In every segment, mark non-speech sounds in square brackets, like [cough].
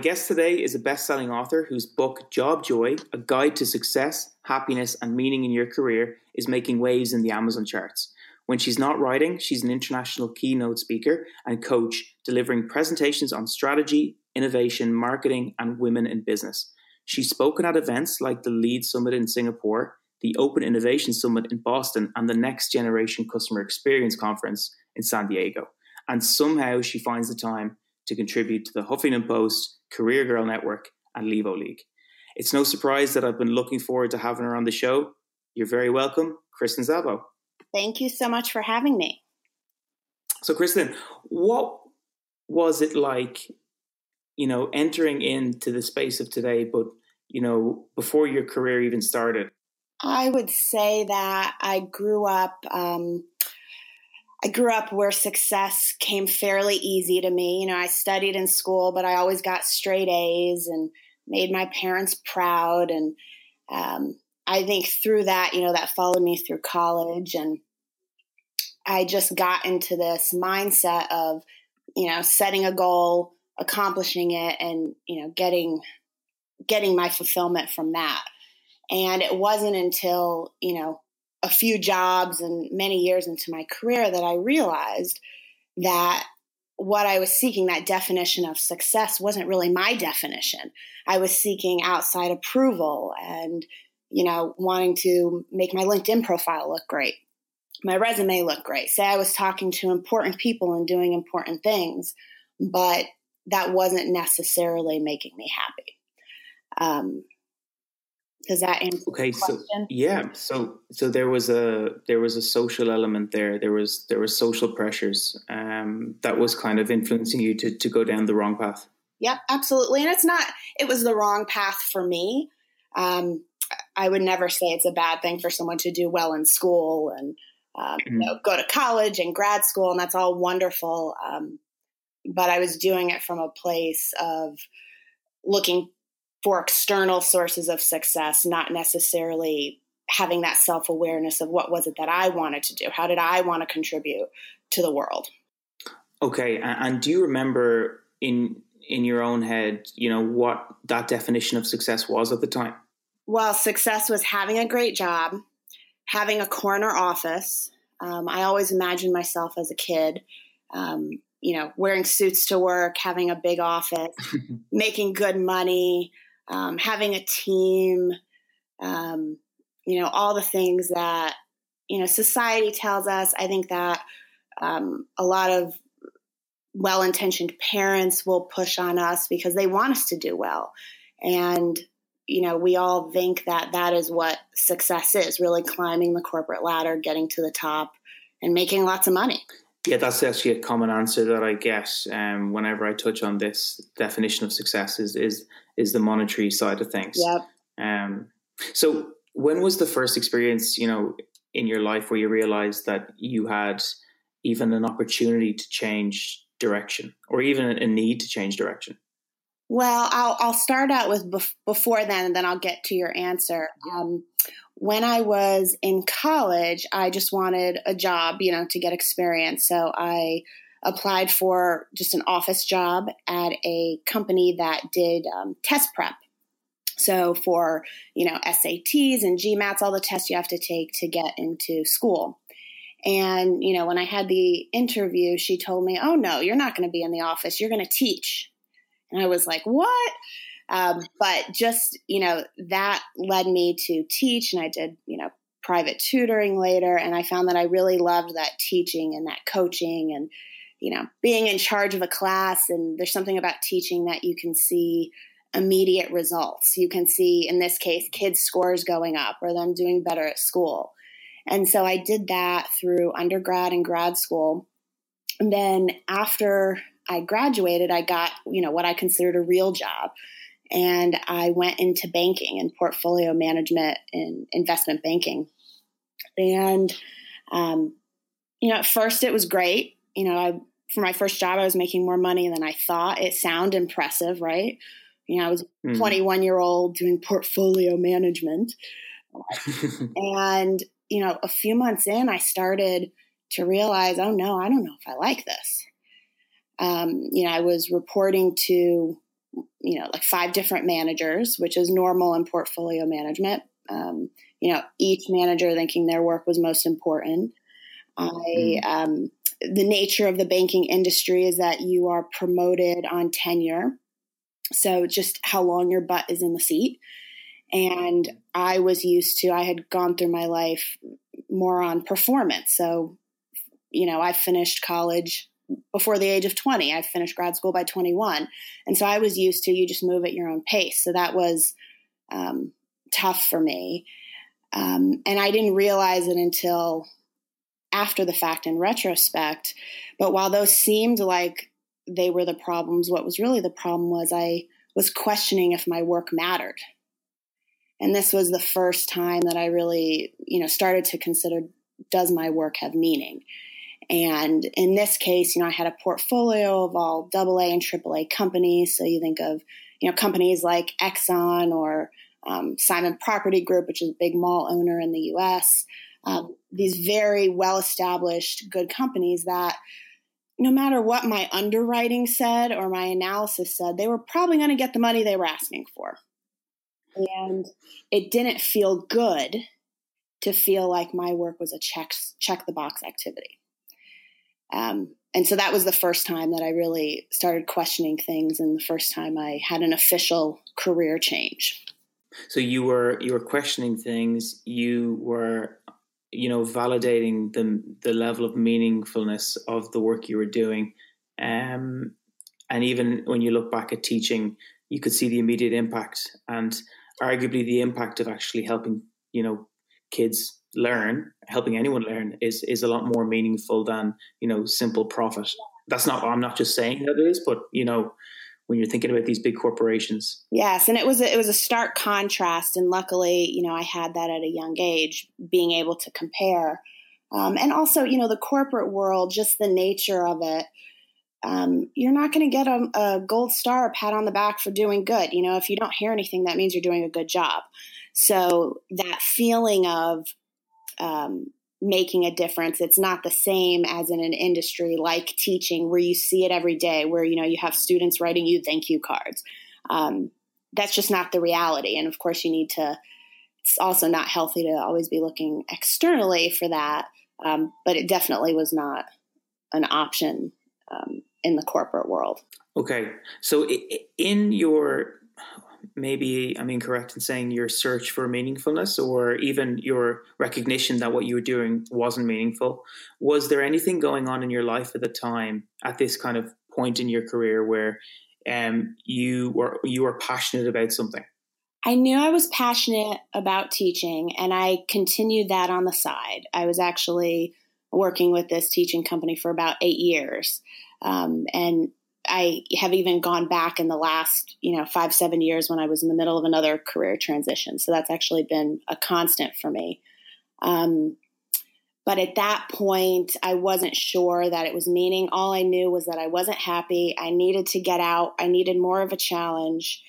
guest today is a best selling author whose book, JobJoy A Guide to Success, Happiness, and Meaning in Your Career, is making waves in the Amazon charts. When she's not writing, she's an international keynote speaker and coach, delivering presentations on strategy, innovation, marketing, and women in business. She's spoken at events like the Lead Summit in Singapore, the Open Innovation Summit in Boston, and the Next Generation Customer Experience Conference in San Diego. And somehow she finds the time to contribute to the Huffington Post, Career Girl Network, and Levo League. It's no surprise that I've been looking forward to having her on the show. You're very welcome, Kristen Zavo. Thank you so much for having me. So, Kristen, what was it like, you know, entering into the space of today, but, you know, before your career even started? I would say that I grew up um, I grew up where success came fairly easy to me. You know, I studied in school, but I always got straight A's and made my parents proud. And um, I think through that, you know, that followed me through college. And I just got into this mindset of, you know, setting a goal, accomplishing it, and, you know, getting getting my fulfillment from that. And it wasn't until, you know, a few jobs and many years into my career that I realized that what I was seeking, that definition of success, wasn't really my definition. I was seeking outside approval and, you know, wanting to make my LinkedIn profile look great, my resume look great, say I was talking to important people and doing important things, but that wasn't necessarily making me happy. Um, does that answer okay so yeah so so there was a there was a social element there. There was there were social pressures um, that was kind of influencing you to to go down the wrong path. Yep absolutely and it's not it was the wrong path for me. Um, i would never say it's a bad thing for someone to do well in school and um, mm-hmm. you know go to college and grad school and that's all wonderful um, but i was doing it from a place of looking for external sources of success, not necessarily having that self awareness of what was it that I wanted to do? How did I want to contribute to the world? Okay, and do you remember in in your own head, you know, what that definition of success was at the time? Well, success was having a great job, having a corner office. Um, I always imagined myself as a kid, um, you know, wearing suits to work, having a big office, [laughs] making good money, um, having a team, um, you know, all the things that, you know, society tells us. I think that um, a lot of well intentioned parents will push on us because they want us to do well. And, you know, we all think that that is what success is really climbing the corporate ladder, getting to the top, and making lots of money. Yeah, that's actually a common answer that I get um, whenever I touch on this definition of success is is is the monetary side of things. Yep. Um, so when was the first experience, you know, in your life where you realized that you had even an opportunity to change direction or even a need to change direction? Well, I'll, I'll start out with bef- before then, and then I'll get to your answer. Um, when I was in college, I just wanted a job, you know, to get experience. So I applied for just an office job at a company that did um, test prep. So for, you know, SATs and GMATs, all the tests you have to take to get into school. And, you know, when I had the interview, she told me, oh, no, you're not going to be in the office. You're going to teach. And I was like, what? Um, but just, you know, that led me to teach, and I did, you know, private tutoring later. And I found that I really loved that teaching and that coaching and, you know, being in charge of a class. And there's something about teaching that you can see immediate results. You can see, in this case, kids' scores going up or them doing better at school. And so I did that through undergrad and grad school. And then after I graduated, I got, you know, what I considered a real job and I went into banking and portfolio management and investment banking. And, um, you know, at first it was great. You know, I, for my first job, I was making more money than I thought. It sounded impressive, right? You know, I was mm. 21 year old doing portfolio management. [laughs] and, you know, a few months in, I started to realize, oh no, I don't know if I like this. Um, you know, I was reporting to you know, like five different managers, which is normal in portfolio management. Um, you know, each manager thinking their work was most important. I, mm. um, the nature of the banking industry is that you are promoted on tenure. So just how long your butt is in the seat. And I was used to, I had gone through my life more on performance. So, you know, I finished college before the age of 20. I finished grad school by 21. And so I was used to you just move at your own pace. So that was um, tough for me. Um, and I didn't realize it until after the fact in retrospect. But while those seemed like they were the problems, what was really the problem was I was questioning if my work mattered. And this was the first time that I really, you know, started to consider does my work have meaning? And in this case, you know, I had a portfolio of all AA and AAA companies. So you think of, you know, companies like Exxon or um, Simon Property Group, which is a big mall owner in the US. Um, these very well established, good companies that no matter what my underwriting said or my analysis said, they were probably going to get the money they were asking for. And it didn't feel good to feel like my work was a check check the box activity. Um, and so that was the first time that I really started questioning things, and the first time I had an official career change. So you were you were questioning things. You were, you know, validating the the level of meaningfulness of the work you were doing, um, and even when you look back at teaching, you could see the immediate impact and arguably the impact of actually helping you know kids learn helping anyone learn is is a lot more meaningful than you know simple profit. That's not i'm not just saying that it is but you know when you're thinking about these big corporations. Yes, and it was a, it was a stark contrast, and luckily, you know, I had that at a young age, being able to compare, um, and also, you know, the corporate world, just the nature of it. Um, you're not going to get a, a gold star, a pat on the back for doing good. You know, if you don't hear anything, that means you're doing a good job. So that feeling of um, making a difference. It's not the same as in an industry like teaching where you see it every day, where you know you have students writing you thank you cards. Um, that's just not the reality. And of course, you need to. It's also not healthy to always be looking externally for that. Um, but it definitely was not an option um, in the corporate world. Okay, so in your maybe I'm incorrect in saying your search for meaningfulness or even your recognition that what you were doing wasn't meaningful. Was there anything going on in your life at the time, at this kind of point in your career, where um, you were you were passionate about something? I knew I was passionate about teaching, and I continued that on the side. I was actually working with this teaching company for about eight years. Um, and I have even gone back in the last, you know, five, seven years when I was in the middle of another career transition. So that's actually been a constant for me. Um, but at that point, I wasn't sure that it was meaning. All I knew was that I wasn't happy. I needed to get out. I needed more of a challenge.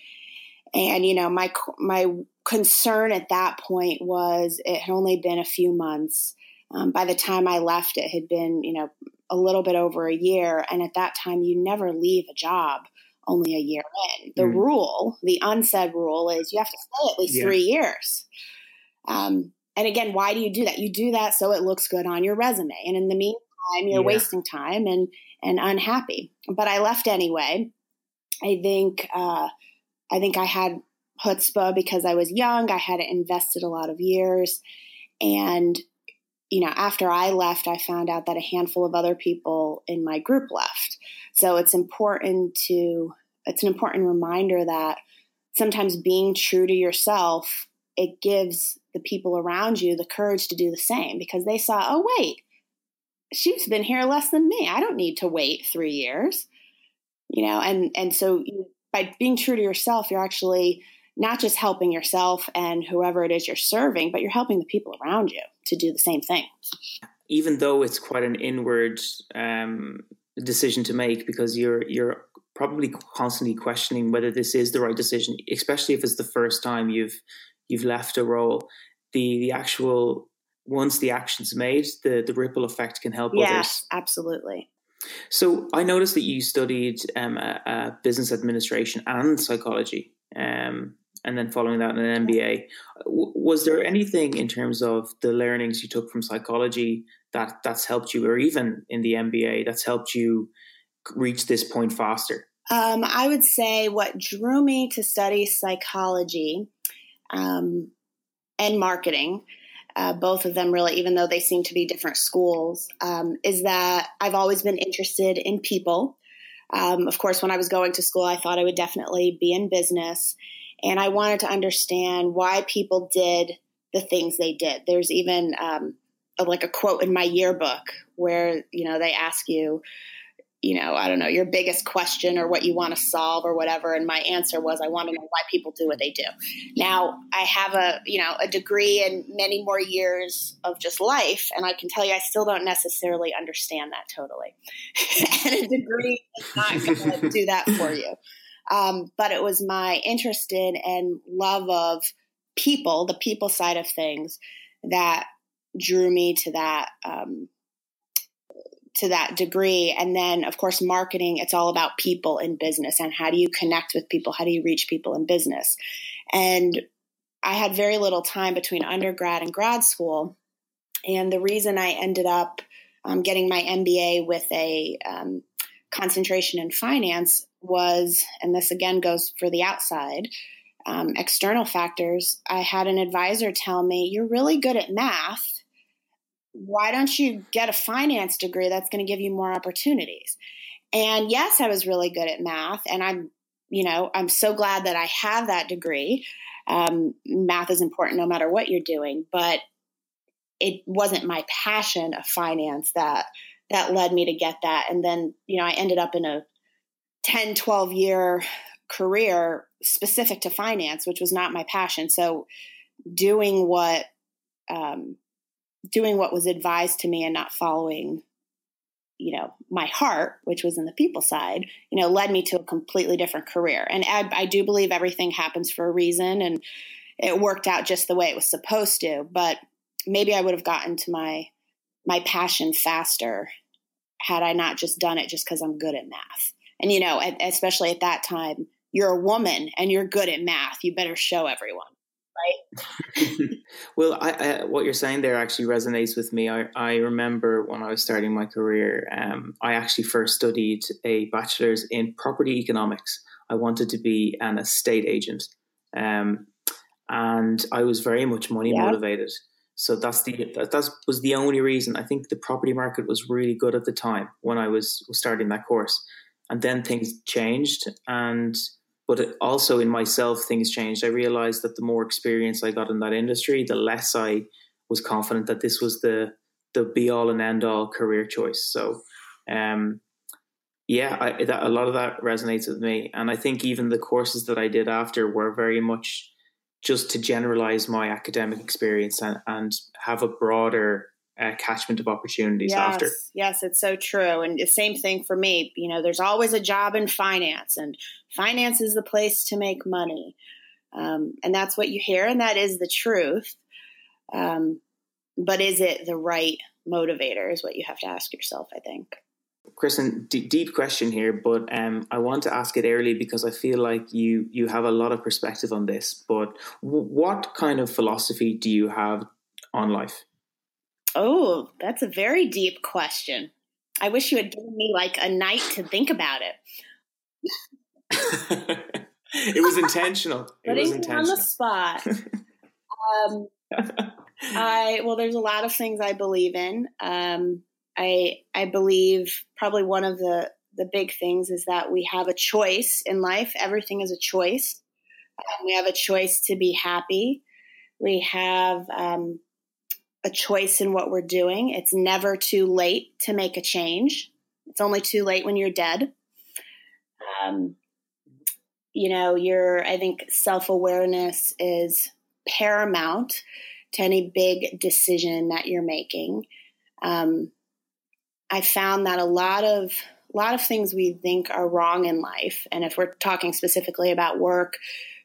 And, you know, my, my concern at that point was it had only been a few months. Um, by the time I left, it had been, you know, a little bit over a year. And at that time, you never leave a job only a year in. The mm. rule, the unsaid rule, is you have to stay at least yeah. three years. Um, and again, why do you do that? You do that so it looks good on your resume. And in the meantime, you're yeah. wasting time and and unhappy. But I left anyway. I think uh, I think I had chutzpah because I was young. I had invested a lot of years, and you know, after I left, I found out that a handful of other people in my group left. So it's important to, it's an important reminder that sometimes being true to yourself, it gives the people around you the courage to do the same because they saw, oh, wait, she's been here less than me. I don't need to wait three years, you know, and, and so by being true to yourself, you're actually not just helping yourself and whoever it is you're serving, but you're helping the people around you to do the same thing. Even though it's quite an inward um, decision to make, because you're you're probably constantly questioning whether this is the right decision, especially if it's the first time you've you've left a role. The the actual once the action's made, the the ripple effect can help yes, others. absolutely. So I noticed that you studied um, business administration and psychology, um, and then following that an MBA. was there anything in terms of the learnings you took from psychology that that's helped you, or even in the MBA that's helped you reach this point faster? Um, I would say what drew me to study psychology um, and marketing uh, both of them really, even though they seem to be different schools, um, is that I've always been interested in people. Um, of course, when I was going to school, I thought I would definitely be in business. And I wanted to understand why people did the things they did. There's even um, a, like a quote in my yearbook where, you know, they ask you, you know, I don't know, your biggest question or what you want to solve or whatever. And my answer was, I want to know why people do what they do. Now, I have a, you know, a degree and many more years of just life. And I can tell you, I still don't necessarily understand that totally. [laughs] and a degree is not going to do that for you. Um, but it was my interest in and love of people, the people side of things, that drew me to that um, to that degree. And then, of course, marketing, it's all about people in business and how do you connect with people? How do you reach people in business? And I had very little time between undergrad and grad school. And the reason I ended up um, getting my MBA with a um, concentration in finance was, and this again goes for the outside, um, external factors. I had an advisor tell me, You're really good at math why don't you get a finance degree that's going to give you more opportunities? And yes, I was really good at math, and I'm, you know, I'm so glad that I have that degree. Um, math is important no matter what you're doing, but it wasn't my passion of finance that that led me to get that. And then, you know, I ended up in a 10, 12 year career specific to finance, which was not my passion. So doing what um, doing what was advised to me and not following you know my heart which was in the people side you know led me to a completely different career and I, I, do believe everything happens for a reason and it worked out just the way it was supposed to but maybe i would have gotten to my my passion faster had i not just done it just because i'm good at math and you know especially at that time you're a woman and you're good at math you better show everyone right? [laughs] [laughs] well, I, I, what you're saying there actually resonates with me. I, I remember when I was starting my career, um, I actually first studied a bachelor's in property economics. I wanted to be an estate agent, um, and I was very much money yeah. motivated. So that's the that that's, was the only reason. I think the property market was really good at the time when I was, was starting that course, and then things changed and but also in myself, things changed. I realized that the more experience I got in that industry, the less I was confident that this was the the be all and end all career choice. So, um, yeah, I, that, a lot of that resonates with me, and I think even the courses that I did after were very much just to generalize my academic experience and, and have a broader uh, catchment of opportunities yes, after. Yes, it's so true. And the same thing for me. You know, there's always a job in finance, and finance is the place to make money. Um, and that's what you hear, and that is the truth. Um, but is it the right motivator? Is what you have to ask yourself, I think. Kristen, d- deep question here, but um, I want to ask it early because I feel like you you have a lot of perspective on this. But w- what kind of philosophy do you have on life? Oh, that's a very deep question. I wish you had given me like a night to think about it. [laughs] it was intentional. It was intentional. on the spot. [laughs] um, I well, there's a lot of things I believe in. Um, I I believe probably one of the the big things is that we have a choice in life. Everything is a choice. Um, we have a choice to be happy. We have um, a choice in what we're doing. It's never too late to make a change. It's only too late when you're dead. Um, you know, your I think self awareness is paramount to any big decision that you're making. Um, I found that a lot of a lot of things we think are wrong in life, and if we're talking specifically about work,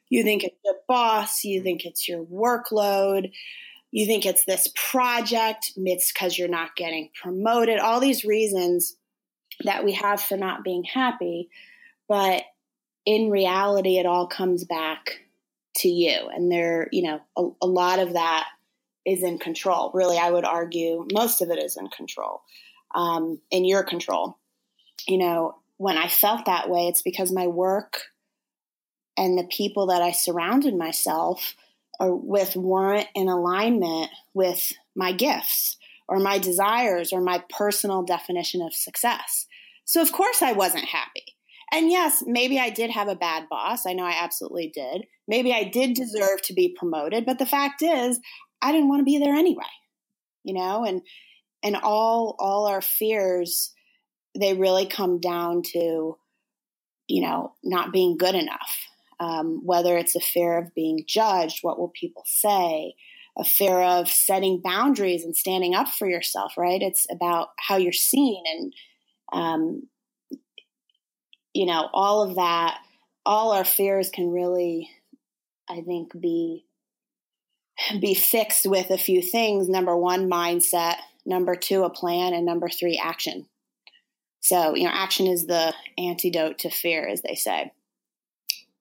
you think it's your boss, you think it's your workload, you think it's this project, it's because you're not getting promoted, all these reasons. that we have for not being happy. But in reality, it all comes back to you. And there, you know, a, a lot of that is in control. Really, I would argue most of it is in control, um, in your control. You know, when I felt that way, it's because my work and the people that I surrounded myself with weren't in alignment with my gifts or my desires or my personal definition of success. So, of course, I wasn't happy. And yes, maybe I did have a bad boss. I know I absolutely did. Maybe I did deserve to be promoted, but the fact is, I didn't want to be there anyway. You know, and and all all our fears they really come down to you know not being good enough. Um, whether it's a fear of being judged what will people say? A fear of setting boundaries and standing up for yourself right? It's about how you're seen and um, you know all of that all our fears can really i think be be fixed with a few things. Number one mindset number two a plan and number three action so you know action is the antidote to fear as they say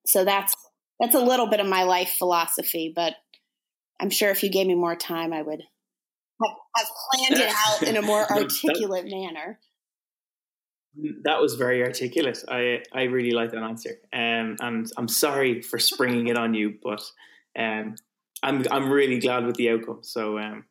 so that's that's a little bit of my life philosophy but i'm sure if you gave me more time i would have, have planned it out in a more [laughs] articulate manner that was very articulate. I I really like that answer. Um, and I'm sorry for springing it on you, but um, I'm I'm really glad with the outcome. So um,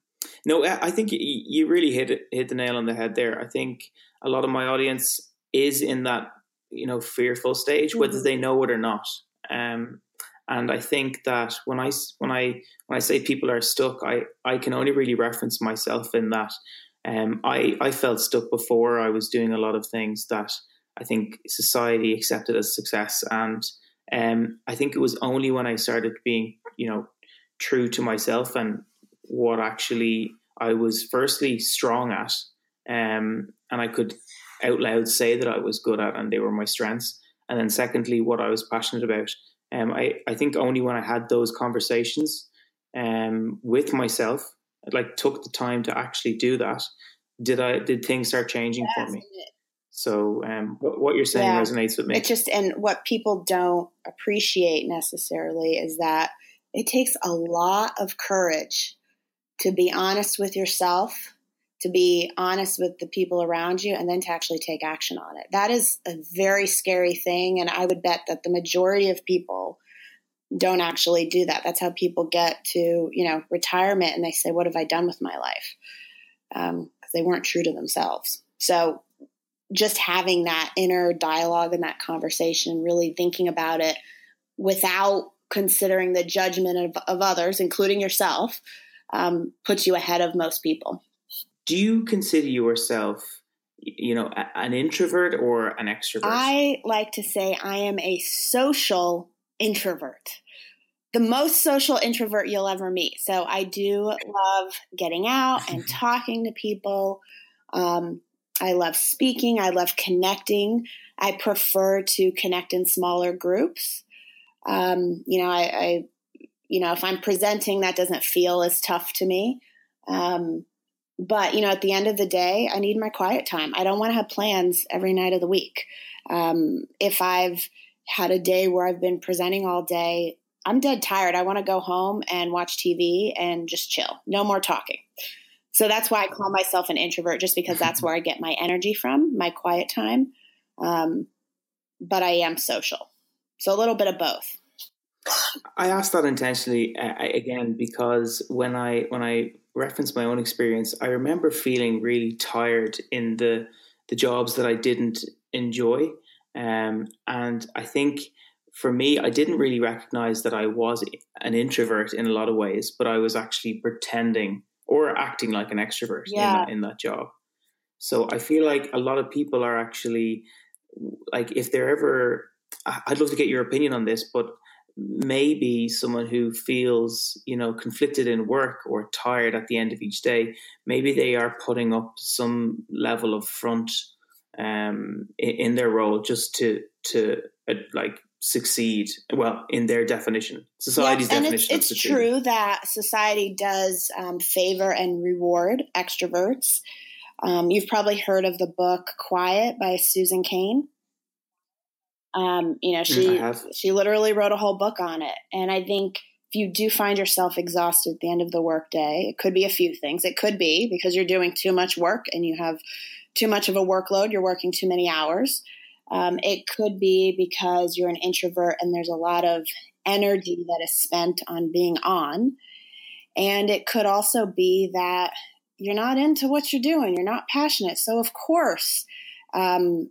no, I think you really hit hit the nail on the head there. I think a lot of my audience is in that you know fearful stage, mm-hmm. whether they know it or not. Um, and I think that when I when I when I say people are stuck, I I can only really reference myself in that um, I, I felt stuck before. I was doing a lot of things that I think society accepted as success. And um, I think it was only when I started being, you know, true to myself and what actually I was firstly strong at, um, and I could out loud say that I was good at, and they were my strengths. And then secondly, what I was passionate about. Um, I, I think only when I had those conversations um, with myself like took the time to actually do that, did I did things start changing yes, for me? So um, what, what, you're saying yeah. resonates with me. It just and what people don't appreciate necessarily is that it takes a lot of courage to be honest with yourself, to be honest with the people around you, and then to actually take action on it. That is a very scary thing, and I would bet that the majority of people don't actually do that. That's how people get to, you know, retirement and they say, What have I done with my life? Because um, they weren't true to themselves. So just having that inner dialogue and that conversation, really thinking about it without considering the judgment of, of others, including yourself, um, puts you ahead of most people. Do you consider yourself, you know, an introvert or an extrovert? I like to say I am a social introvert. The most social introvert you'll ever meet. So I do love getting out and [laughs] talking to people. Um, I love speaking. I love connecting. I prefer to connect in smaller groups. Um, you know, I, I, you know, if I'm presenting, that doesn't feel as tough to me. Um, but you know, at the end of the day, I need my quiet time. I don't want to have plans every night of the week. Um, if I've had a day where I've been presenting all day. I'm dead tired. I want to go home and watch TV and just chill. No more talking. So that's why I call myself an introvert, just because that's where I get my energy from, my quiet time. Um, but I am social. So a little bit of both. I asked that intentionally uh, again because when I when I reference my own experience, I remember feeling really tired in the the jobs that I didn't enjoy, um, and I think for me, I didn't really recognize that I was an introvert in a lot of ways, but I was actually pretending or acting like an extrovert yeah. in, that, in that job. So I feel like a lot of people are actually like, if they're ever, I'd love to get your opinion on this, but maybe someone who feels you know conflicted in work or tired at the end of each day maybe they are putting up some level of front um, in their role just to to uh, like succeed well in their definition society's and definition it's, it's true that society does um, favor and reward extroverts Um, you've probably heard of the book Quiet by Susan Cain. Um, you know, she she literally wrote a whole book on it, and I think if you do find yourself exhausted at the end of the workday, it could be a few things. It could be because you're doing too much work and you have too much of a workload. You're working too many hours. Um, it could be because you're an introvert and there's a lot of energy that is spent on being on. And it could also be that you're not into what you're doing, you're not passionate. So, of course, um,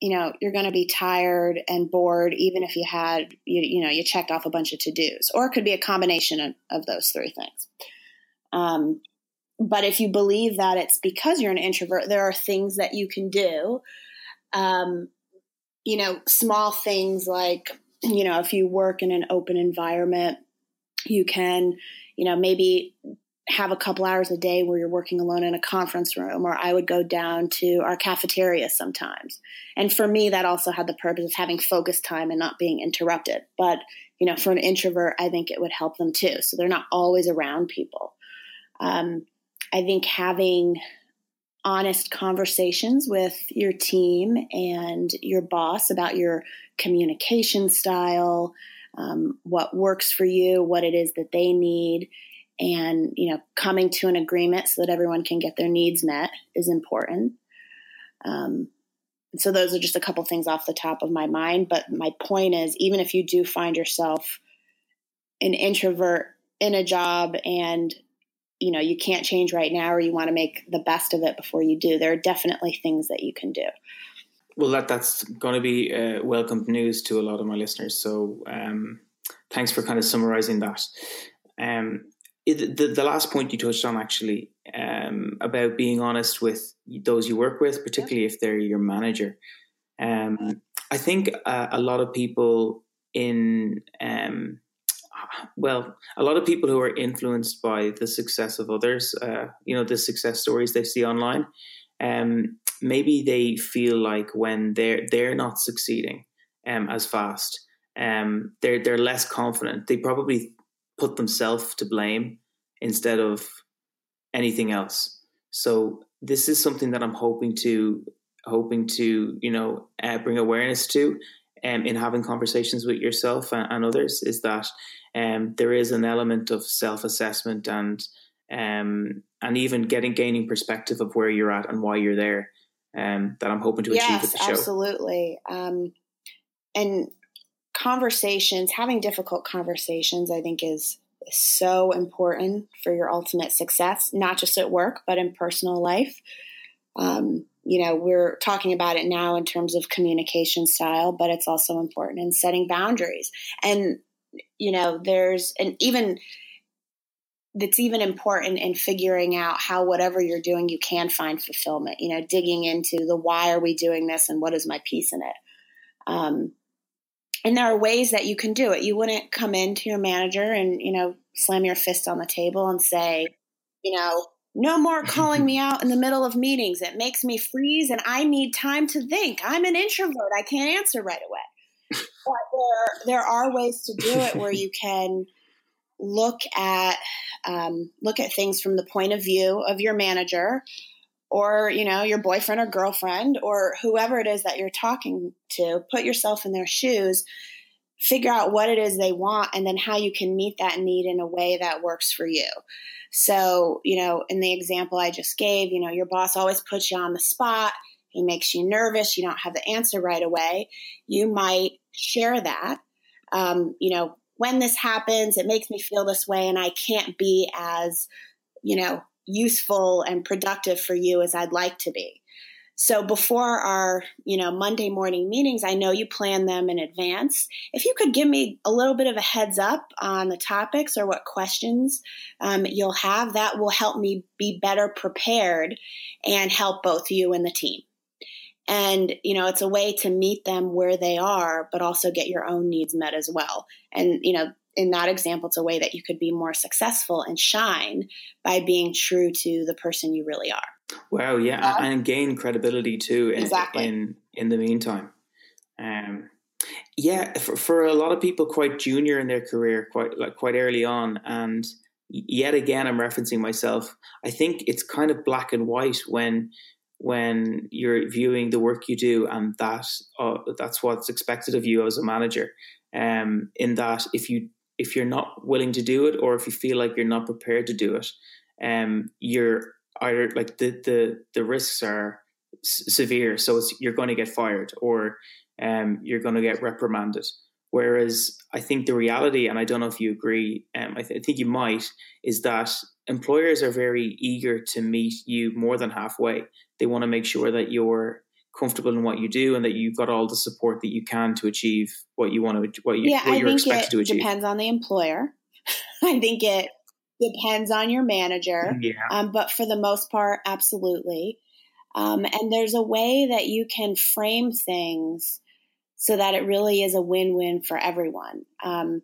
you know, you're going to be tired and bored, even if you had, you, you know, you checked off a bunch of to dos, or it could be a combination of, of those three things. Um, but if you believe that it's because you're an introvert, there are things that you can do. Um, you know, small things like, you know, if you work in an open environment, you can, you know, maybe have a couple hours a day where you're working alone in a conference room, or I would go down to our cafeteria sometimes. And for me, that also had the purpose of having focused time and not being interrupted. But, you know, for an introvert, I think it would help them too. So they're not always around people. Um, I think having honest conversations with your team and your boss about your communication style, um, what works for you, what it is that they need, and you know coming to an agreement so that everyone can get their needs met is important. Um, so those are just a couple things off the top of my mind. But my point is even if you do find yourself an introvert in a job and you know you can't change right now or you want to make the best of it before you do there are definitely things that you can do. Well that that's going to be uh, welcome news to a lot of my listeners. So um, thanks for kind of summarizing that. Um, it, the, the last point you touched on actually um, about being honest with those you work with, particularly if they're your manager. Um, I think uh, a lot of people in um, well, a lot of people who are influenced by the success of others, uh, you know, the success stories they see online, um, maybe they feel like when they're they're not succeeding um, as fast, um, they're they're less confident. They probably put themselves to blame instead of anything else. So this is something that I'm hoping to hoping to you know uh, bring awareness to um, in having conversations with yourself and, and others is that um, there is an element of self assessment and um, and even getting gaining perspective of where you're at and why you're there um, that I'm hoping to achieve yes, with the show. Absolutely. Um, and conversations, having difficult conversations, I think is so important for your ultimate success, not just at work, but in personal life. Um, you know, we're talking about it now in terms of communication style, but it's also important in setting boundaries. And, you know, there's, and even, that's even important in figuring out how whatever you're doing you can find fulfillment you know digging into the why are we doing this and what is my piece in it um, and there are ways that you can do it. You wouldn't come into your manager and, you know, slam your fist on the table and say, you know, no more [laughs] calling me out in the middle of meetings. It makes me freeze and I need time to think. I'm an introvert. I can't answer right away. [laughs] But there, there are ways to do it where you can look at um, look at things from the point of view of your manager or you know your boyfriend or girlfriend or whoever it is that you're talking to put yourself in their shoes figure out what it is they want and then how you can meet that need in a way that works for you. So you know in the example i just gave you know your boss always puts you on the spot. He makes you nervous. You don't have the answer right away. You might share that. Um, you know when this happens it makes me feel this way and i can't be as you know useful and productive for you as I'd like to be. So before our, you know, Monday morning meetings, I know you plan them in advance. If you could give me a little bit of a heads up on the topics or what questions um, you'll have, that will help me be better prepared and help both you and the team. And, you know, it's a way to meet them where they are, but also get your own needs met as well. And, you know, in that example, it's a way that you could be more successful and shine by being true to the person you really are. Wow, yeah, and gain credibility too. In, exactly. In in the meantime, um, yeah, for, for a lot of people, quite junior in their career, quite like quite early on, and yet again, I'm referencing myself. I think it's kind of black and white when when you're viewing the work you do, and that uh, that's what's expected of you as a manager. Um, in that, if you if you're not willing to do it, or if you feel like you're not prepared to do it, um, you're either like the the the risks are s- severe. So it's you're going to get fired, or um, you're going to get reprimanded. Whereas I think the reality, and I don't know if you agree, um, I, th- I, think you might, is that employers are very eager to meet you more than halfway. They want to make sure that you're comfortable in what you do and that you've got all the support that you can to achieve what you want to, what, you, yeah, what you're I expected think to it achieve. depends on the employer. [laughs] I think it depends on your manager. Yeah. Um, but for the most part, absolutely. Um, and there's a way that you can frame things so that it really is a win-win for everyone. Um,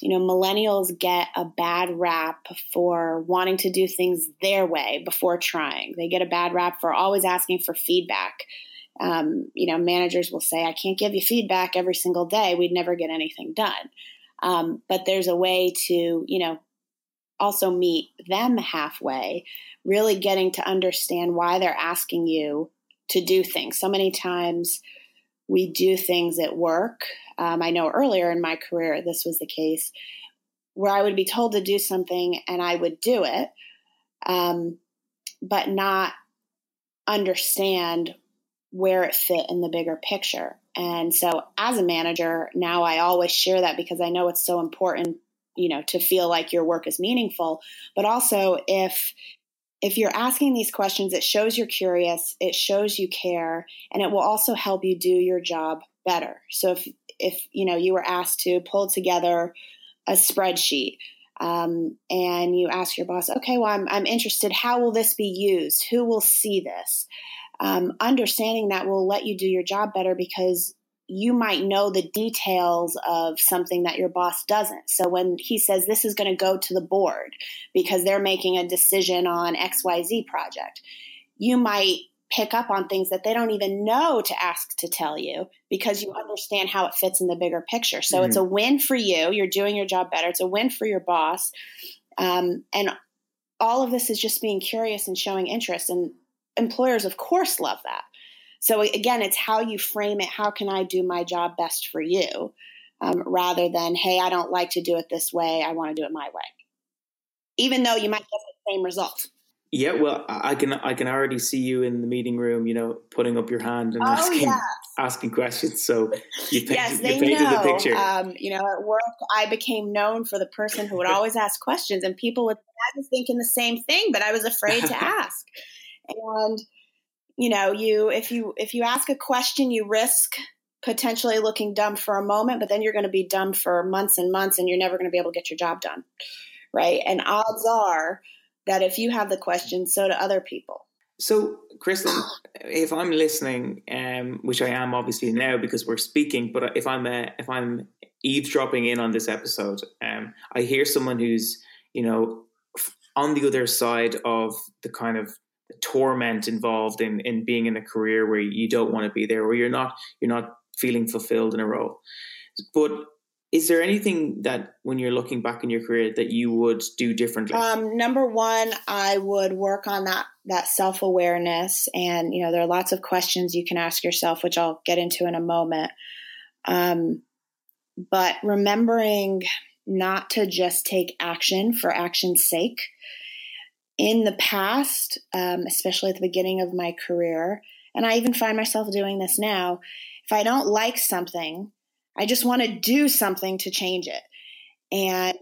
you know, millennials get a bad rap for wanting to do things their way before trying. They get a bad rap for always asking for feedback. Um, you know, managers will say, I can't give you feedback every single day. We'd never get anything done. Um, but there's a way to, you know, also meet them halfway, really getting to understand why they're asking you to do things. So many times, we do things at work. Um, I know earlier in my career, this was the case where I would be told to do something and I would do it, um, but not understand where it fit in the bigger picture. And so, as a manager, now I always share that because I know it's so important, you know, to feel like your work is meaningful. But also, if if you're asking these questions, it shows you're curious, it shows you care, and it will also help you do your job better. So if if you know you were asked to pull together a spreadsheet um, and you ask your boss, okay, well, I'm, I'm interested. How will this be used? Who will see this? Um, understanding that will let you do your job better because you might know the details of something that your boss doesn't. So when he says this is going to go to the board because they're making a decision on XYZ project, you might pick up on things that they don't even know to ask to tell you because you understand how it fits in the bigger picture. So mm-hmm. it's a win for you. You're doing your job better. It's a win for your boss. Um, and all of this is just being curious and showing interest. And employers, of course, love that. So again, it's how you frame it. How can I do my job best for you? Um, rather than, hey, I don't like to do it this way. I want to do it my way. Even though you might get the same result. Yeah, well, I can I can already see you in the meeting room, you know, putting up your hand and oh, asking yes. asking questions. So you, painted, yes, they you painted know. the picture. Um, you know, at work, I became known for the person who would always ask questions, and people would. I was thinking the same thing, but I was afraid to [laughs] ask. And you know, you if you if you ask a question, you risk potentially looking dumb for a moment, but then you're going to be dumb for months and months, and you're never going to be able to get your job done, right? And odds are that if you have the question, so do other people. So, Kristen, if I'm listening, um, which I am obviously now because we're speaking, but if I'm uh, if I'm eavesdropping in on this episode, um, I hear someone who's you know on the other side of the kind of torment involved in in being in a career where you don't want to be there, where you're not you're not feeling fulfilled in a role. But is there anything that when you're looking back in your career that you would do differently um, number one i would work on that that self-awareness and you know there are lots of questions you can ask yourself which i'll get into in a moment um, but remembering not to just take action for action's sake in the past um, especially at the beginning of my career and i even find myself doing this now if i don't like something I just want to do something to change it. And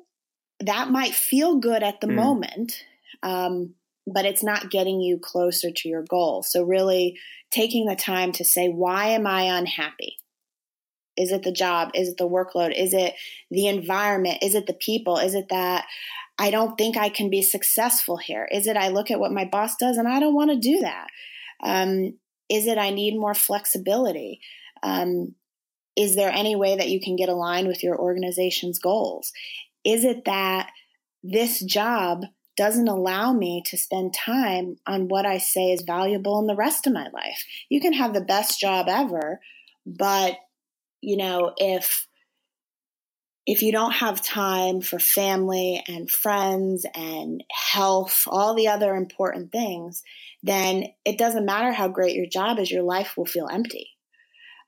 that might feel good at the mm. moment, um, but it's not getting you closer to your goal. So, really taking the time to say, why am I unhappy? Is it the job? Is it the workload? Is it the environment? Is it the people? Is it that I don't think I can be successful here? Is it I look at what my boss does and I don't want to do that? Um, is it I need more flexibility? Um, is there any way that you can get aligned with your organization's goals? Is it that this job doesn't allow me to spend time on what I say is valuable in the rest of my life? You can have the best job ever, but you know, if if you don't have time for family and friends and health, all the other important things, then it doesn't matter how great your job is, your life will feel empty.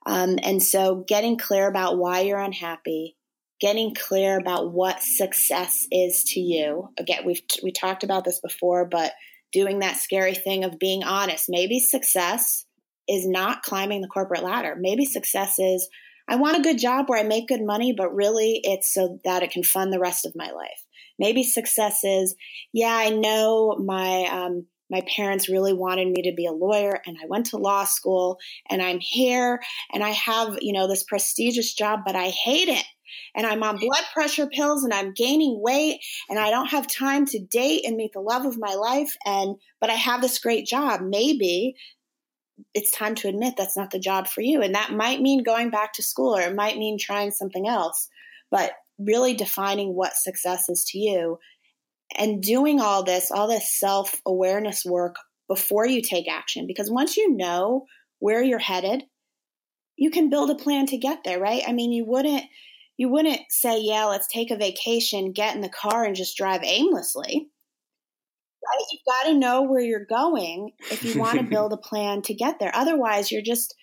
Um, and so getting clear about why you're unhappy, getting clear about what success is to you. Again, we've we talked about this before, but doing that scary thing of being honest. Maybe success is not climbing the corporate ladder. Maybe success is I want a good job where I make good money, but really it's so that it can fund the rest of my life. Maybe success is, yeah, I know my um, my parents really wanted me to be a lawyer, and I went to law school, and I'm here, and I have you know this prestigious job, but I hate it, and I'm on blood pressure pills, and I'm gaining weight, and I don't have time to date and meet the love of my life, and but I have this great job. Maybe it's time to admit that's not the job for you. And that might mean going back to school or it might mean trying something else. But really defining what success is to you and doing all this, all this self awareness work before you take action. Because once you know where you're headed, you can build a plan to get there, right? I mean, you wouldn't you wouldn't say, "Yeah, let's take a vacation, get in the car and just drive aimlessly." Right? You've got to know where you're going if you want to [laughs] build a plan to get there. Otherwise, you're just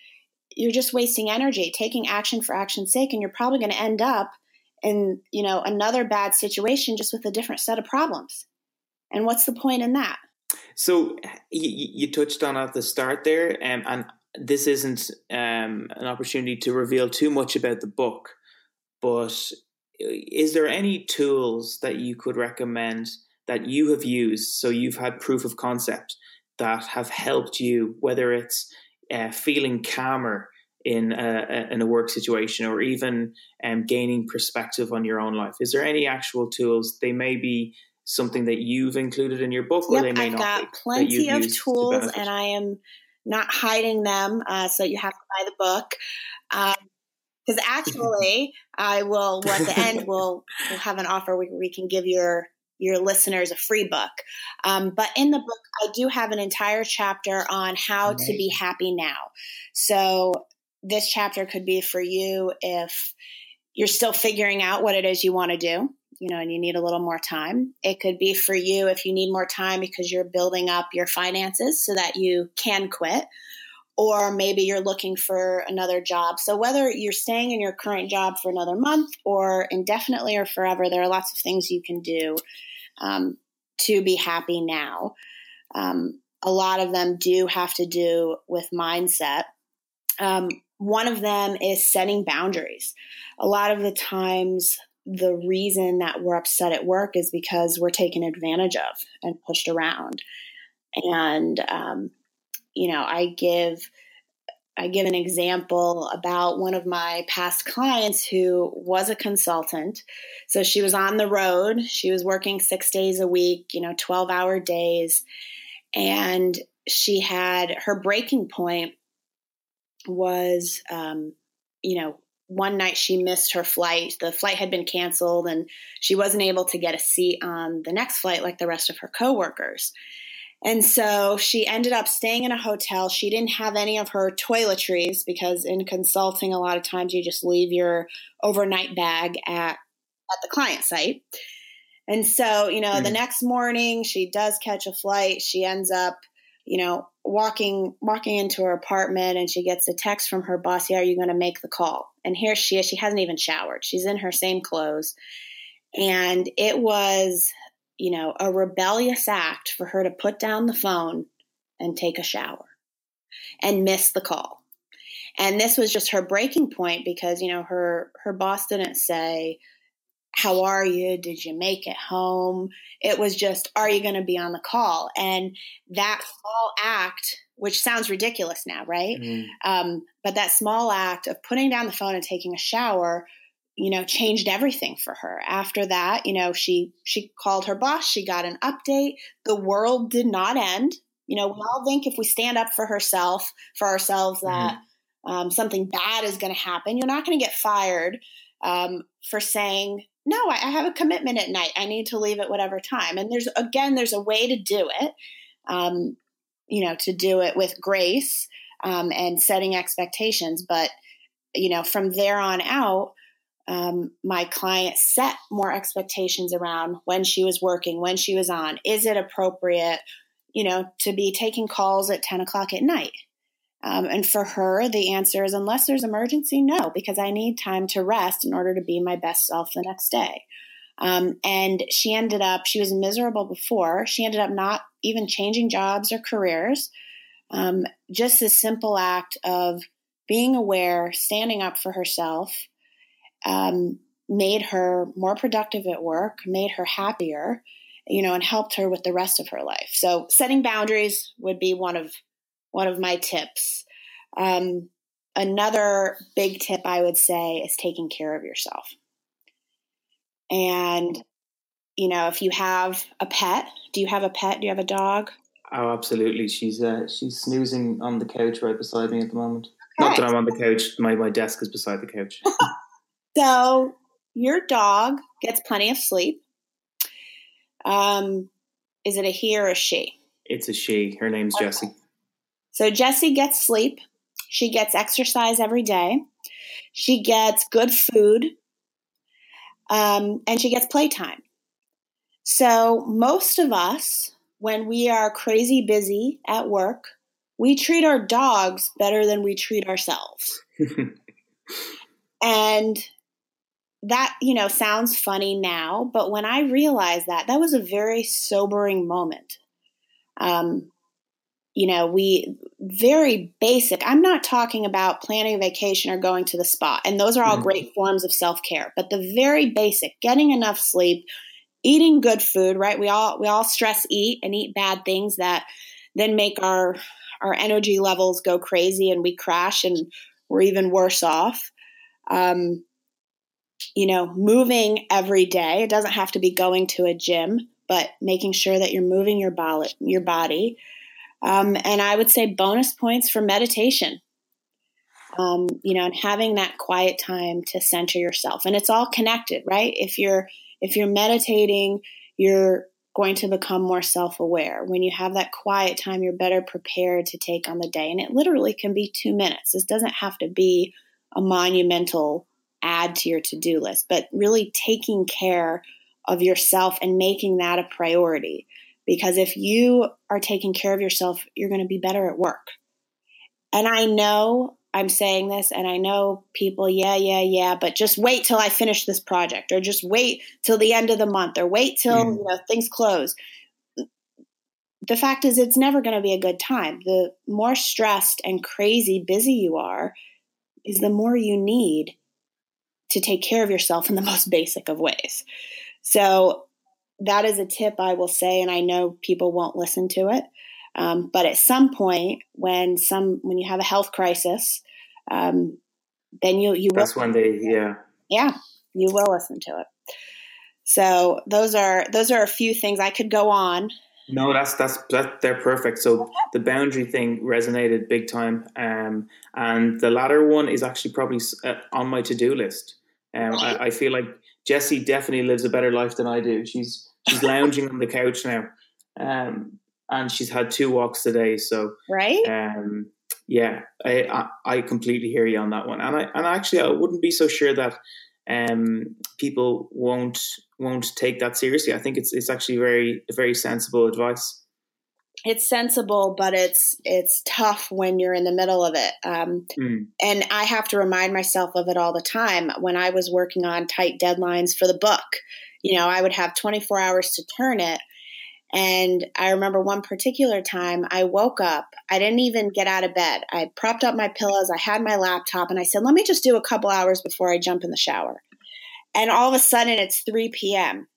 you're just wasting energy, taking action for action's sake, and you're probably going to end up in you know another bad situation just with a different set of problems. And what's the point in that? So you, you touched on at the start there, um, and this isn't um, an opportunity to reveal too much about the book, but uh, is there any tools that you could recommend? That you have used, so you've had proof of concept that have helped you, whether it's uh, feeling calmer in a, in a work situation or even um, gaining perspective on your own life? Is there any actual tools? They may be something that you've included in your book, or they may I've not. I've got plenty of tools, to and I am not hiding them, uh, so you have to buy the book. because um, [laughs] actually, I will. Well, at the end, [laughs] we'll we'll have an offer. We, we can give your your listeners a free book. Um, but in the book, I do have an entire chapter on how to be happy now. So this chapter could be for you if you're still figuring out what it is you want to do, you know, and you need a little more time. It could be for you if you need more time because you're building up your finances so that you can quit. Or maybe you're looking for another job. So, whether you're staying in your current job for another month or indefinitely or forever, there are lots of things you can do um, to be happy now. Um, a lot of them do have to do with mindset. Um, one of them is setting boundaries. A lot of the times, the reason that we're upset at work is because we're taken advantage of and pushed around. And, um, you know, I give I give an example about one of my past clients who was a consultant. So she was on the road. She was working six days a week, you know, 12 hour days. And she had her breaking point was, um, you know, one night she missed her flight. The flight had been canceled and she wasn't able to get a seat on the next flight like the rest of her coworkers. And so she ended up staying in a hotel. She didn't have any of her toiletries because in consulting, a lot of times you just leave your overnight bag at, at the client site. And so, you know, mm. the hmm. next morning she does catch a flight. She ends up, you know, walking walking into her apartment and she gets a text from her boss, "Yeah, are you going to make the call?" And here she is. She hasn't even showered. She's in her same clothes. And it was you know, a rebellious act for her to put down the phone and take a shower and miss the call. And this was just her breaking point because, you know, her her boss didn't say, "How are you? Did you make it home?" It was just, "Are you going to be on the call?" And that small act, which sounds ridiculous now, right? Mm-hmm. Um, but that small act of putting down the phone and taking a shower you know changed everything for her. After that you know she she called her boss she got an update. The world did not end. You know we all think if we stand up for herself for ourselves that mm-hmm. um, something bad is going to happen. You're not going to get fired um, for saying no I, I, have a commitment at night. I need to leave at whatever time. And there's again there's a way to do it um, you know to do it with grace um, and setting expectations. But you know from there on out um, my client set more expectations around when she was working, when she was on. Is it appropriate, you know, to be taking calls at 10 o'clock at night? Um, and for her, the answer is unless there's emergency, no, because I need time to rest in order to be my best self the next day. Um, and she ended up, she was miserable before. She ended up not even changing jobs or careers. Um, just a simple act of being aware, standing up for herself, um, made her more productive at work, made her happier, you know, and helped her with the rest of her life. So setting boundaries would be one of one of my tips. Um, another big tip I would say is taking care of yourself. And you know, if you have a pet, do you have a pet? Do you have a dog? Oh, absolutely. She's uh, she's snoozing on the couch right beside me at the moment. Okay. Not that I'm on the couch. My my desk is beside the couch. [laughs] so your dog gets plenty of sleep. Um, is it a he or a she? It's a she. Her name's okay. Jessie. So Jessie gets sleep. She gets exercise every day. She gets good food. Um, and she gets playtime. So most of us, when we are crazy busy at work, we treat our dogs better than we treat ourselves. [laughs] and that, you know, sounds funny now, but when I realized that, that was a very sobering moment. Um, you know, we very basic. I'm not talking about planning a vacation or going to the spa, and those are all mm-hmm. great forms of self care. But the very basic, getting enough sleep, eating good food, right? We all we all stress eat and eat bad things that then make our our energy levels go crazy and we crash and we're even worse off. Um, you know, moving every day. It doesn't have to be going to a gym, but making sure that you're moving your body, your body um, and I would say bonus points for meditation. Um, you know, and having that quiet time to center yourself, and it's all connected, right? If you're if you're meditating, you're going to become more self-aware. When you have that quiet time, you're better prepared to take on the day, and it literally can be two minutes. This doesn't have to be a monumental add to your to-do list, but really taking care of yourself and making that a priority. Because if you are taking care of yourself, you're going to be better at work. And I know I'm saying this, and I know people, yeah, yeah, yeah, but just wait till I finish this project, or just wait till the end of the month, or wait till mm. you know things close. The fact is, it's never going to be a good time. The more stressed and crazy busy you are, is the more you need to take care of yourself in the [laughs] most basic of ways. So that is a tip I will say, and I know people won't listen to it. Um, but at some point, when some when you have a health crisis, um, then you you that's will, when they yeah yeah you will listen to it. So those are those are a few things I could go on. No, that's that's that they're perfect. So the boundary thing resonated big time, um, and the latter one is actually probably uh, on my to do list. Um, I, I feel like Jessie definitely lives a better life than I do. She's she's lounging on the couch now, um, and she's had two walks today. So right, um, yeah, I, I, I completely hear you on that one, and I and actually I wouldn't be so sure that um, people won't won't take that seriously. I think it's it's actually very very sensible advice. It's sensible, but it's it's tough when you're in the middle of it. Um, mm. And I have to remind myself of it all the time. When I was working on tight deadlines for the book, you know, I would have 24 hours to turn it. And I remember one particular time I woke up. I didn't even get out of bed. I propped up my pillows. I had my laptop and I said, let me just do a couple hours before I jump in the shower. And all of a sudden it's 3 p.m.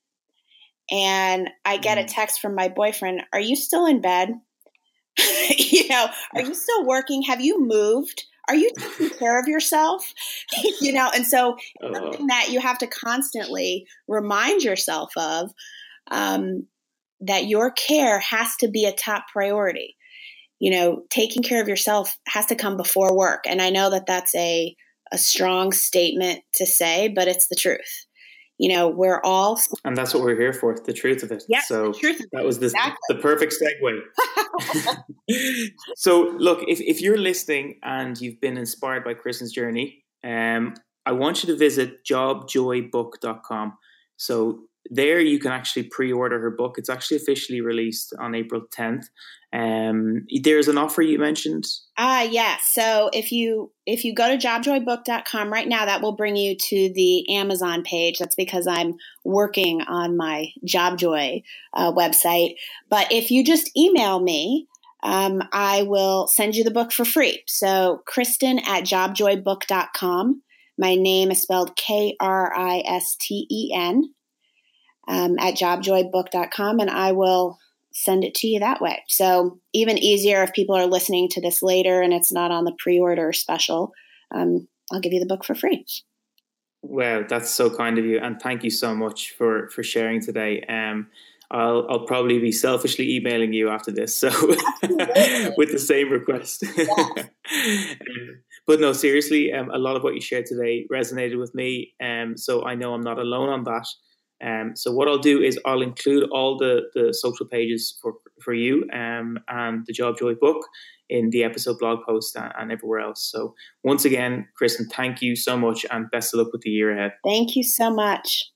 And I get a mm. text from my boyfriend Are you still in bed? [laughs] you know, are you still working? Have you moved? are you taking care of yourself? [laughs] you know, and so uh-huh. something that you have to constantly remind yourself of um, that your care has to be a top priority. You know, taking care of yourself has to come before work. And I know that that's a, a strong statement to say, but it's the truth you know we're all [laughs] and that's what we're here for the truth of it yeah so the that was the, exactly. the perfect segue [laughs] so look if, if you're listening and you've been inspired by kristen's journey um, I want you to visit jobjoybook.com. So there you can actually pre-order her book. It's actually officially released on April 10th. Um, there's an offer you mentioned. Ah, uh, yeah. So if you if you go to jobjoybook.com right now, that will bring you to the Amazon page. That's because I'm working on my Jobjoy uh, website. But if you just email me, um, I will send you the book for free. So Kristen at jobjoybook.com. My name is spelled K R I S T E N um, at jobjoybook.com, and I will send it to you that way. So, even easier if people are listening to this later and it's not on the pre order special, um, I'll give you the book for free. Wow, that's so kind of you, and thank you so much for for sharing today. Um, I'll I'll probably be selfishly emailing you after this, so [laughs] with the same request. [laughs] but no, seriously, um, a lot of what you shared today resonated with me, um, so I know I'm not alone on that. Um, so what I'll do is I'll include all the, the social pages for, for you um, and the Job Joy book in the episode blog post and, and everywhere else. So once again, Kristen, thank you so much and best of luck with the year ahead. Thank you so much.